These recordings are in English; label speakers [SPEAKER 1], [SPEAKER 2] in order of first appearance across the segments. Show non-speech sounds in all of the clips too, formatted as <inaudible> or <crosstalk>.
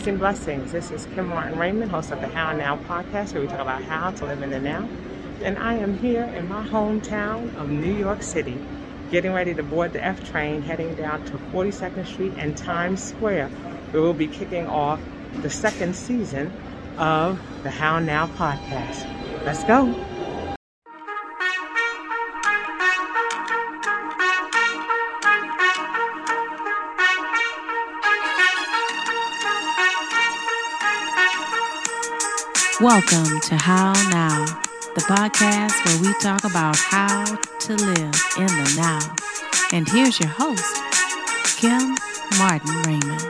[SPEAKER 1] Peace and blessings. This is Kim Martin Raymond, host of the How Now podcast, where we talk about how to live in the now. And I am here in my hometown of New York City, getting ready to board the F train heading down to 42nd Street and Times Square, where we'll be kicking off the second season of the How Now podcast. Let's go.
[SPEAKER 2] Welcome to How Now, the podcast where we talk about how to live in the now. And here's your host, Kim Martin Raymond.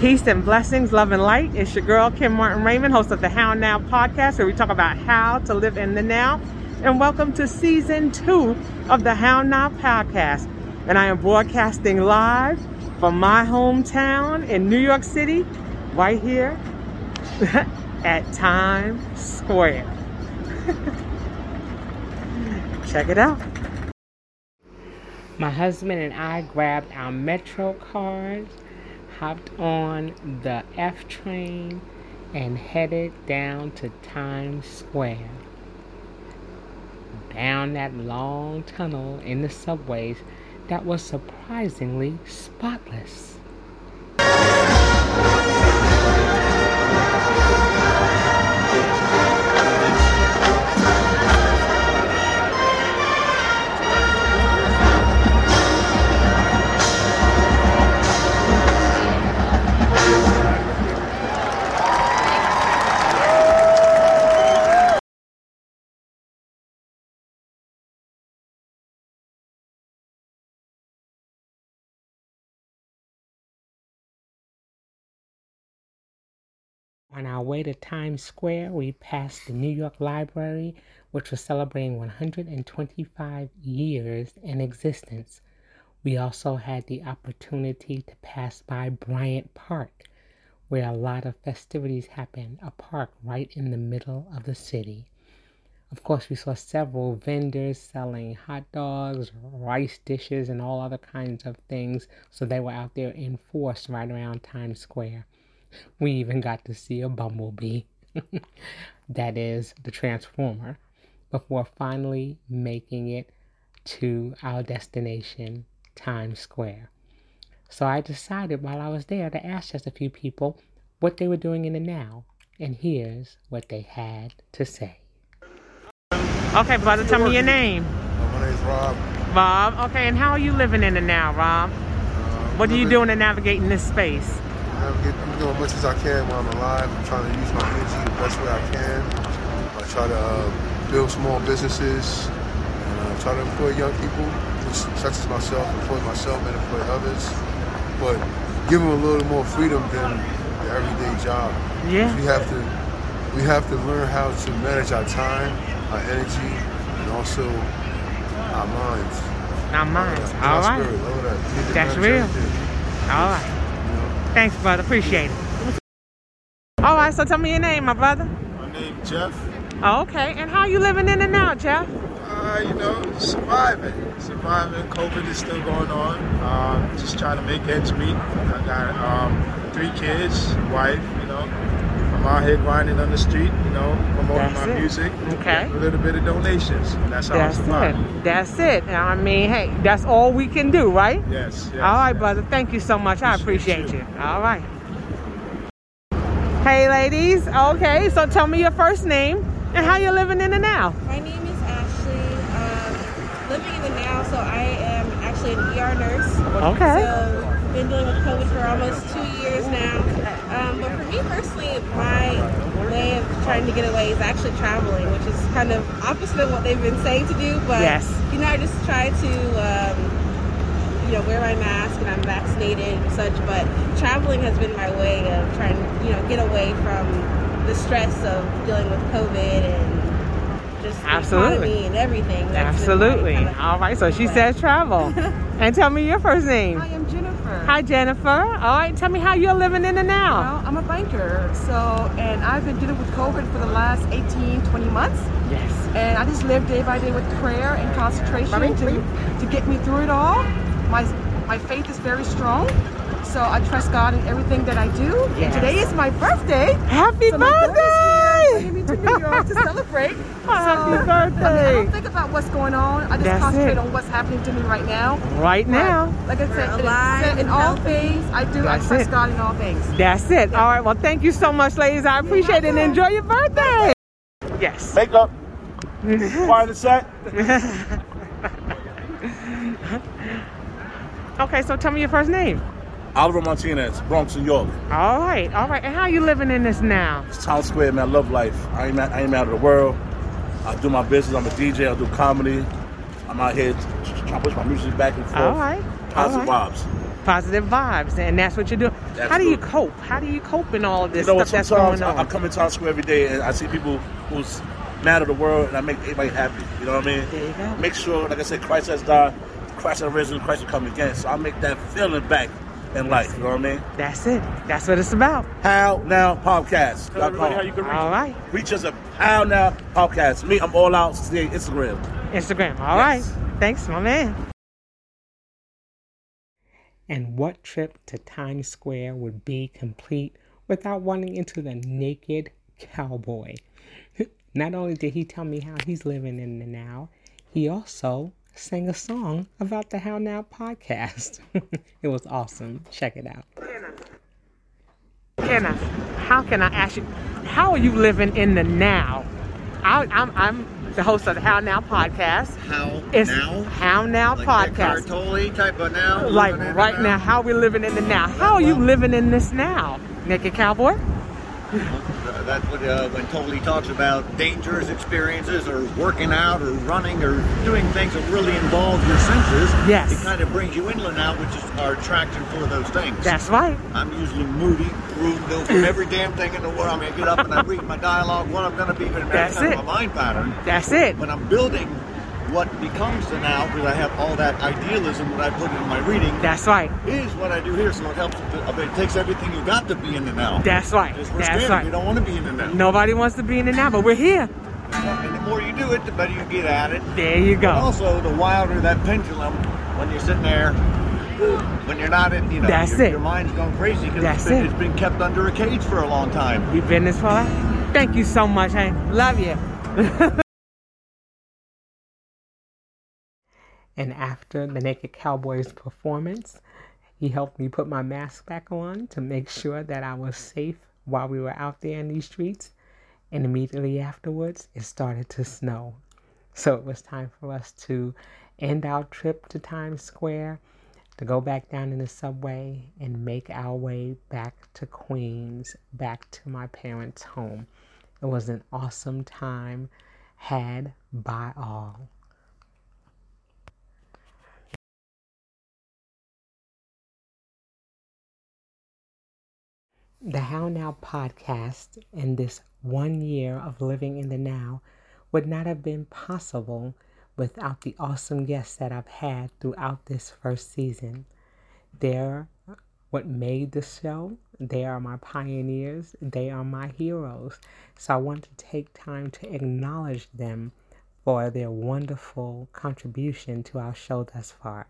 [SPEAKER 1] Peace and blessings, love and light. It's your girl, Kim Martin Raymond, host of the How Now podcast, where we talk about how to live in the now. And welcome to season two of the How Now podcast. And I am broadcasting live from my hometown in New York City, right here <laughs> at Times Square. <laughs> Check it out. My husband and I grabbed our Metro cards hopped on the F train and headed down to Times Square. Down that long tunnel in the subways that was surprisingly spotless. On our way to Times Square, we passed the New York Library, which was celebrating 125 years in existence. We also had the opportunity to pass by Bryant Park, where a lot of festivities happen, a park right in the middle of the city. Of course, we saw several vendors selling hot dogs, rice dishes, and all other kinds of things, so they were out there in force right around Times Square. We even got to see a bumblebee. <laughs> that is the Transformer. Before finally making it to our destination, Times Square. So I decided while I was there to ask just a few people what they were doing in the now. And here's what they had to say. Okay, brother, tell me your name.
[SPEAKER 3] My name's Rob.
[SPEAKER 1] Rob, okay, and how are you living in the now, Rob?
[SPEAKER 3] Uh,
[SPEAKER 1] What are you doing to navigate in this space?
[SPEAKER 3] I'm, get, I'm doing as much as I can while I'm alive. I'm trying to use my energy the best way I can. I try to uh, build small businesses and uh, try to employ young people, just such as myself, employ myself and employ others. But give them a little more freedom than the everyday job.
[SPEAKER 1] Yeah.
[SPEAKER 3] We have to we have to learn how to manage our time, our energy, and also our minds.
[SPEAKER 1] Our minds.
[SPEAKER 3] And
[SPEAKER 1] All
[SPEAKER 3] our spirit, that. We need to
[SPEAKER 1] That's real. All right. Thanks, brother. Appreciate it. All right, so tell me your name, my brother.
[SPEAKER 4] My name is Jeff.
[SPEAKER 1] Oh, okay. And how you living in and out, Jeff?
[SPEAKER 4] Uh, you know, surviving. Surviving. COVID is still going on. Um, just trying to make ends meet. I got um, three kids, wife, you know. I'm out here grinding on the street, you know, promoting
[SPEAKER 1] That's
[SPEAKER 4] my
[SPEAKER 1] it.
[SPEAKER 4] music.
[SPEAKER 1] Okay.
[SPEAKER 4] A little bit of donations. That's how
[SPEAKER 1] That's
[SPEAKER 4] I survive.
[SPEAKER 1] it. That's it. I mean, hey, that's all we can do, right?
[SPEAKER 4] Yes, yes.
[SPEAKER 1] All right,
[SPEAKER 4] yes.
[SPEAKER 1] brother. Thank you so much. I appreciate
[SPEAKER 4] Appreciate
[SPEAKER 1] you.
[SPEAKER 4] you.
[SPEAKER 1] All right. Hey, ladies. Okay, so tell me your first name and how you're living in the now.
[SPEAKER 5] My name is Ashley. Um, living in the now, so I am actually an ER nurse.
[SPEAKER 1] Okay.
[SPEAKER 5] So been dealing with COVID for almost two years now. Um, but for me personally, my way of trying to get away is actually traveling, which is kind of opposite of what they've been saying to do. But
[SPEAKER 1] Yes.
[SPEAKER 5] you know, I just try to. Um, you know, wear my mask and I'm vaccinated and such, but traveling has been my way of trying to, you know, get away from the stress of dealing with COVID and just
[SPEAKER 1] Absolutely.
[SPEAKER 5] and everything. That's been my
[SPEAKER 1] Absolutely.
[SPEAKER 5] kind of-
[SPEAKER 1] All right, so she says travel. <laughs> and tell me your first name.
[SPEAKER 6] I am Jennifer.
[SPEAKER 1] Hi, Jennifer. All right, tell me how you're living in the now.
[SPEAKER 6] Well, I'm a banker, so, and I've been dealing with COVID for the last 18, 20 months.
[SPEAKER 1] Yes.
[SPEAKER 6] And I just live day by day with prayer and concentration to, to get me through it all. My, my faith is very strong. So I trust God in everything that I do.
[SPEAKER 1] Yes.
[SPEAKER 6] Today is my birthday.
[SPEAKER 1] Happy
[SPEAKER 6] So
[SPEAKER 1] birthday!
[SPEAKER 6] Bringing me to New York to celebrate. <laughs>
[SPEAKER 1] Happy
[SPEAKER 6] So, I, mean, I don't think about what's going on. I just
[SPEAKER 1] That's
[SPEAKER 6] concentrate
[SPEAKER 1] it.
[SPEAKER 6] on what's happening to me right now.
[SPEAKER 1] Right now.
[SPEAKER 6] Like I said,
[SPEAKER 5] alive
[SPEAKER 6] in, in all things I do,
[SPEAKER 1] That's
[SPEAKER 6] I trust
[SPEAKER 1] it.
[SPEAKER 6] God in all things.
[SPEAKER 1] That's it. All right. Well, thank you so much, ladies. I appreciate it and enjoy your birthday. Yes.
[SPEAKER 4] Makeup. Part of the set.
[SPEAKER 1] Okay, so tell me your first name.
[SPEAKER 4] Oliver Martinez, Bronx, New York.
[SPEAKER 1] All right. All right. And how you living in this now?
[SPEAKER 4] It's Town Square, man. I love life. I ain't, I ain't out of the world. I do my business. I'm a DJ. I do comedy. I'm out here trying to push my music back and forth.
[SPEAKER 1] All right.
[SPEAKER 4] Positive
[SPEAKER 1] All right.
[SPEAKER 4] vibes.
[SPEAKER 1] Positive vibes, and that's what you're doing. How do you cope? How do you cope in all of this
[SPEAKER 4] You know what?
[SPEAKER 1] stuff that's going
[SPEAKER 4] I, I
[SPEAKER 1] on?
[SPEAKER 4] come in Town Square every day and I see people who's mad at the world and I make everybody happy. You know what I mean?
[SPEAKER 1] There you go.
[SPEAKER 4] Make sure, like I said, Christ has died, Christ has risen, Christ will come again. So I make that feeling back in life. You know what I mean?
[SPEAKER 1] That's it. That's what it's about.
[SPEAKER 4] How Now Podcast.
[SPEAKER 7] Tell everybody how you can reach
[SPEAKER 1] All right.
[SPEAKER 4] Reach us at How Now Podcast. Me, I'm all out. Stay Instagram.
[SPEAKER 1] Instagram. All
[SPEAKER 4] Yes.
[SPEAKER 1] right. Thanks, my man. And what trip to Times Square would be complete without running into the naked cowboy? <laughs> Not only did he tell me how he's living in the now, he also sang a song about the How Now podcast. <laughs> it was awesome. Check it out. Kenna, how can I ask you, how are you living in the now? I, I'm, I'm the host of the How Now podcast.
[SPEAKER 8] How
[SPEAKER 1] It's
[SPEAKER 8] now?
[SPEAKER 1] How Now
[SPEAKER 8] Like
[SPEAKER 1] podcast.
[SPEAKER 8] Eckhart Tolle type of now?
[SPEAKER 1] Like right
[SPEAKER 8] the
[SPEAKER 1] now, how are we living in the now? How are you living in this now? Naked cowboy?
[SPEAKER 8] That's what uh, when Tolle talks about dangerous experiences or working out or running or doing things that really involve your senses.
[SPEAKER 1] Yes.
[SPEAKER 8] It kind of brings you inland now, which is our attraction for those things.
[SPEAKER 1] That's right.
[SPEAKER 8] I'm usually moody, rude, know from every damn thing in the world. I mean, I get up and I read my dialogue, what I'm going to be, but
[SPEAKER 1] That's it.
[SPEAKER 8] my mind pattern.
[SPEAKER 1] That's it.
[SPEAKER 8] When I'm building what becomes the now, because I have all that idealism that I put in my reading,
[SPEAKER 1] That's right.
[SPEAKER 8] is what I do here, so it helps. With the, I mean, it takes everything you got to be in the now.
[SPEAKER 1] That's right.
[SPEAKER 8] Because we're
[SPEAKER 1] That's
[SPEAKER 8] scared.
[SPEAKER 1] right.
[SPEAKER 8] We don't want to be in the now.
[SPEAKER 1] Nobody wants to be in the now, but we're here.
[SPEAKER 8] And the more you do it, the better you get at it.
[SPEAKER 1] There you
[SPEAKER 8] But
[SPEAKER 1] go.
[SPEAKER 8] also, the wilder that pendulum when you're sitting there, when you're not in, you know,
[SPEAKER 1] That's
[SPEAKER 8] your,
[SPEAKER 1] it.
[SPEAKER 8] your mind's going crazy because it's,
[SPEAKER 1] it.
[SPEAKER 8] it's been kept under a cage for a long time.
[SPEAKER 1] We've been this far. Thank you so much, hey. Love you. <laughs> and after the Naked Cowboy's performance, he helped me put my mask back on to make sure that I was safe while we were out there in these streets. And immediately afterwards, it started to snow. So it was time for us to end our trip to Times Square, to go back down in the subway and make our way back to Queens, back to my parents' home. It was an awesome time had by all. The How Now podcast and this one year of living in the now would not have been possible without the awesome guests that I've had throughout this first season. They're what made the show. They are my pioneers. They are my heroes. So I want to take time to acknowledge them for their wonderful contribution to our show thus far.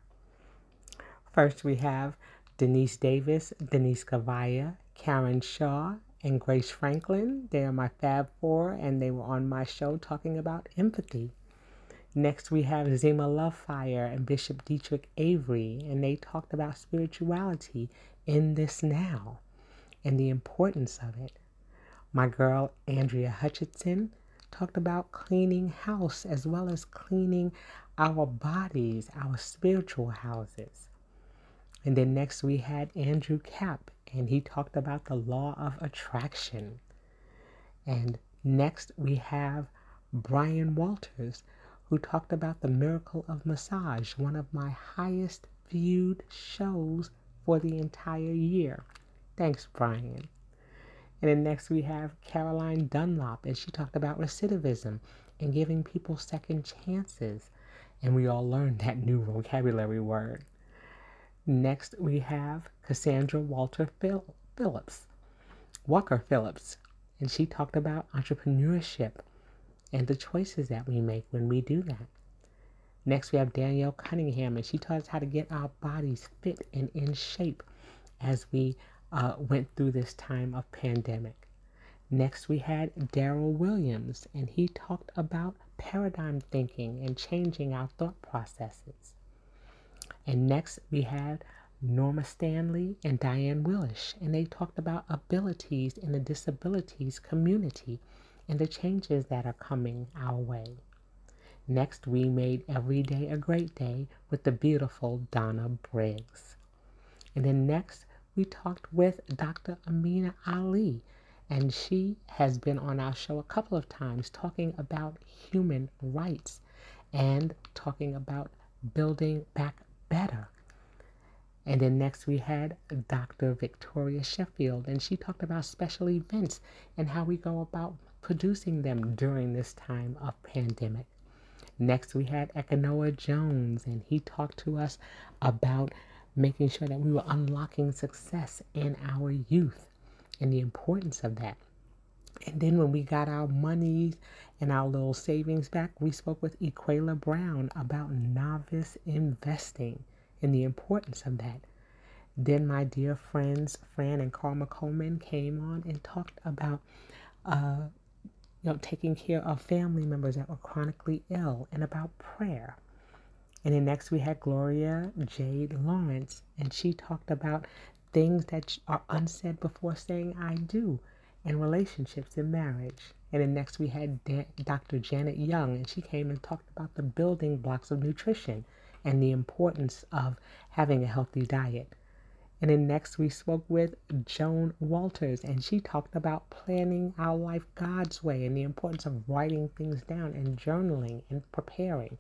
[SPEAKER 1] First, we have Denise Davis, Denise Gavaya, Karen Shaw, and Grace Franklin. They are my Fab Four, and they were on my show talking about empathy. Next, we have Zima Lovefire and Bishop Dietrich Avery, and they talked about spirituality in this now and the importance of it. My girl Andrea Hutchinson talked about cleaning house as well as cleaning our bodies, our spiritual houses. And then next we had Andrew Cap, and he talked about the law of attraction. And next we have Brian Walters, who talked about the miracle of massage, one of my highest viewed shows for the entire year. Thanks, Brian. And then next we have Caroline Dunlop, and she talked about recidivism and giving people second chances. And we all learned that new vocabulary word. Next, we have Cassandra Walter Phillips, Walker Phillips, and she talked about entrepreneurship and the choices that we make when we do that. Next, we have Danielle Cunningham, and she taught us how to get our bodies fit and in shape as we uh, went through this time of pandemic. Next, we had Daryl Williams, and he talked about paradigm thinking and changing our thought processes. And next, we had Norma Stanley and Diane Willish, and they talked about abilities in the disabilities community and the changes that are coming our way. Next, we made Every Day a Great Day with the beautiful Donna Briggs. And then next, we talked with Dr. Amina Ali, and she has been on our show a couple of times talking about human rights and talking about building back better. And then next we had Dr. Victoria Sheffield, and she talked about special events and how we go about producing them during this time of pandemic. Next we had Ekanoa Jones, and he talked to us about making sure that we were unlocking success in our youth and the importance of that. And then when we got our monies and our little savings back, we spoke with Equela Brown about novice investing and the importance of that. Then my dear friends Fran and Karma Coleman came on and talked about uh, you know taking care of family members that were chronically ill and about prayer. And then next we had Gloria Jade Lawrence, and she talked about things that are unsaid before saying I do in relationships and marriage. And then next we had Dan- Dr. Janet Young, and she came and talked about the building blocks of nutrition and the importance of having a healthy diet. And then next we spoke with Joan Walters, and she talked about planning our life God's way and the importance of writing things down and journaling and preparing.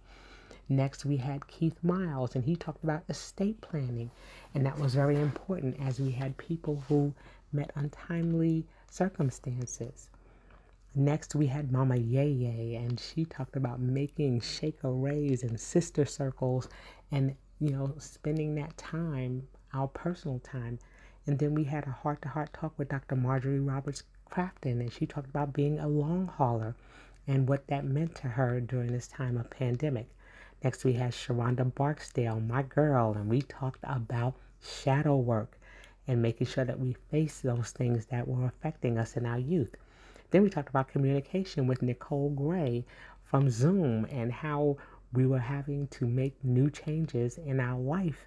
[SPEAKER 1] Next, we had Keith Miles, and he talked about estate planning, and that was very important as we had people who met untimely circumstances. Next, we had Mama Yeye, and she talked about making shekeres and sister circles and, you know, spending that time, our personal time. And then we had a heart to heart talk with Dr. Marjorie Roberts Crafton, and she talked about being a long hauler and what that meant to her during this time of pandemic. Next, we had Sharonda Barksdale, my girl, and we talked about shadow work and making sure that we face those things that were affecting us in our youth. Then we talked about communication with Nicole Gray from Zoom and how we were having to make new changes in our life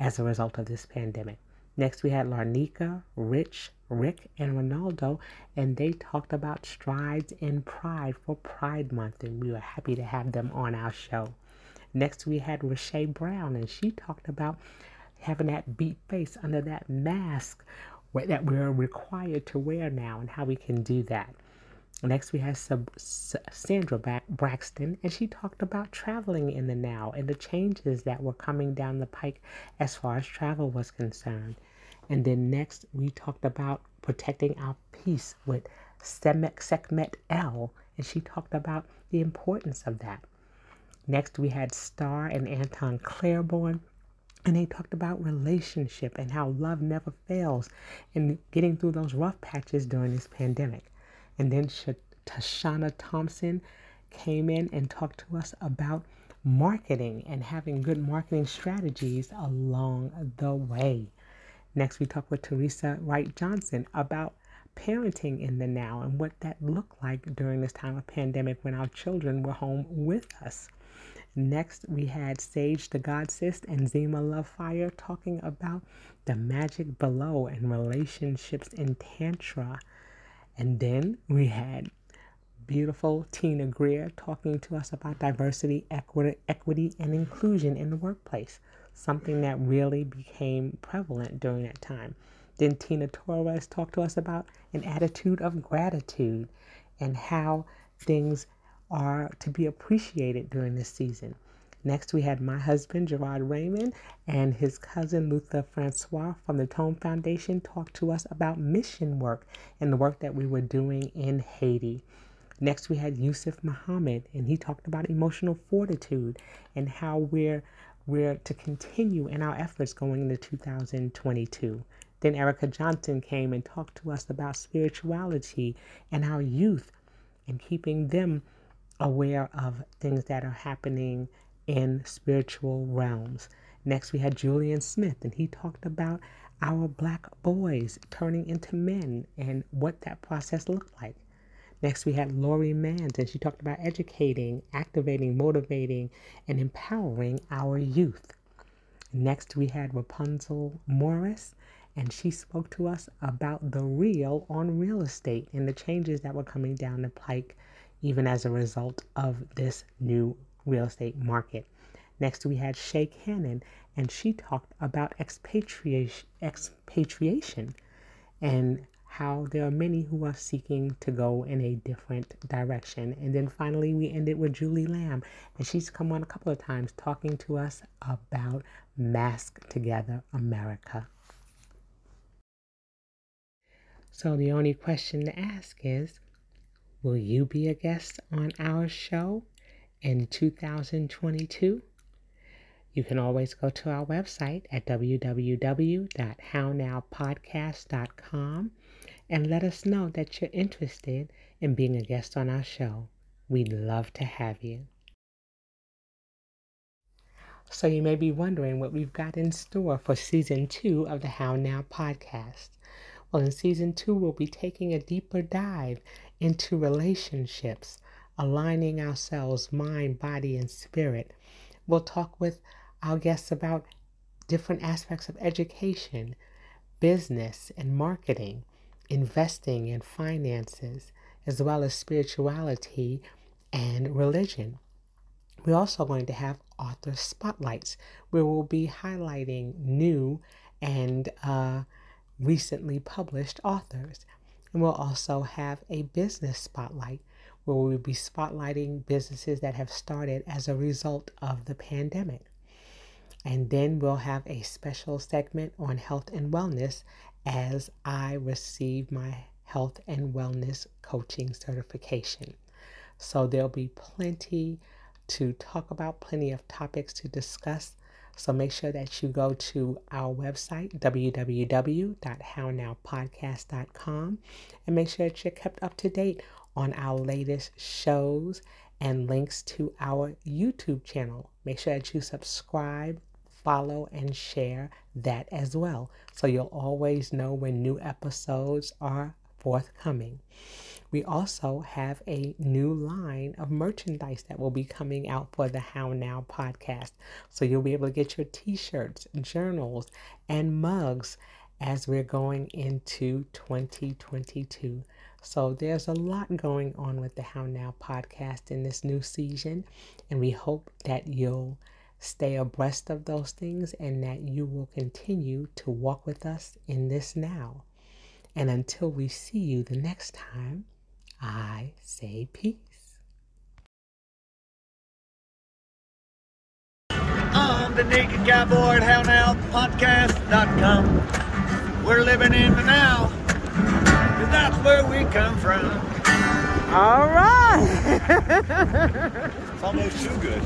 [SPEAKER 1] as a result of this pandemic. Next, we had Larnika, Rich, Rick, and Ronaldo, and they talked about strides in pride for Pride Month, and we were happy to have them on our show. Next, we had Rashay Brown, and she talked about having that beat face under that mask that we're required to wear now and how we can do that. Next, we have Sub- Sandra Braxton, and she talked about traveling in the now and the changes that were coming down the pike as far as travel was concerned. And then next, we talked about protecting our peace with Semek Sekmet L, and she talked about the importance of that. Next, we had Star and Anton Claiborne, and they talked about relationship and how love never fails and getting through those rough patches during this pandemic. And then Tashana Thompson came in and talked to us about marketing and having good marketing strategies along the way. Next, we talked with Teresa Wright Johnson about parenting in the now and what that looked like during this time of pandemic when our children were home with us. Next, we had Sage the Godsist and Zima Love Fire talking about the magic below and relationships in Tantra. And then we had beautiful Tina Greer talking to us about diversity, equity, equity, and inclusion in the workplace, something that really became prevalent during that time. Then Tina Torres talked to us about an attitude of gratitude and how things are to be appreciated during this season. Next, we had my husband, Gerard Raymond, and his cousin, Luther Francois from the Tome Foundation, talk to us about mission work and the work that we were doing in Haiti. Next, we had Yusuf Muhammad, and he talked about emotional fortitude and how we're we're to continue in our efforts going into 2022. Then Erica Johnson came and talked to us about spirituality and our youth and keeping them aware of things that are happening in spiritual realms. Next, we had Julian Smith, and he talked about our black boys turning into men and what that process looked like. Next, we had Lori Mans, and she talked about educating, activating, motivating, and empowering our youth. Next, we had Rapunzel Morris, and she spoke to us about the real on real estate and the changes that were coming down the pike, even as a result of this new real estate market. Next, we had Shay Cannon, and she talked about expatriation, expatriation and how there are many who are seeking to go in a different direction. And then finally, we ended with Julie Lamb, and she's come on a couple of times talking to us about Mask Together America. So the only question to ask is Will you be a guest on our show in 2022? You can always go to our website at www.hownowpodcast.com and let us know that you're interested in being a guest on our show. We'd love to have you. So, you may be wondering what we've got in store for season two of the How Now podcast. Well, in season two, we'll be taking a deeper dive into relationships, aligning ourselves, mind, body, and spirit. We'll talk with our guests about different aspects of education, business, and marketing, investing and finances, as well as spirituality and religion. We're also going to have author spotlights where we'll be highlighting new and uh, recently published authors. And we'll also have a business spotlight where we'll be spotlighting businesses that have started as a result of the pandemic. And then we'll have a special segment on health and wellness as I receive my health and wellness coaching certification. So there'll be plenty to talk about, plenty of topics to discuss. So make sure that you go to our website, www.hownowpodcast.com, and make sure that you're kept up to date on our latest shows and links to our YouTube channel. Make sure that you subscribe follow and share that as well. So you'll always know when new episodes are forthcoming. We also have a new line of merchandise that will be coming out for the How Now podcast. So you'll be able to get your t shirts, journals, and mugs as we're going into 2022. So there's a lot going on with the How Now podcast in this new season, and we hope that you'll stay abreast of those things and that you will continue to walk with us in this now. And until we see you the next time, I say peace.
[SPEAKER 8] On the Naked Cowboy at HowNowPodcast.com. We're living in the now, cause that's where we come from.
[SPEAKER 1] All right.
[SPEAKER 8] It's almost too good.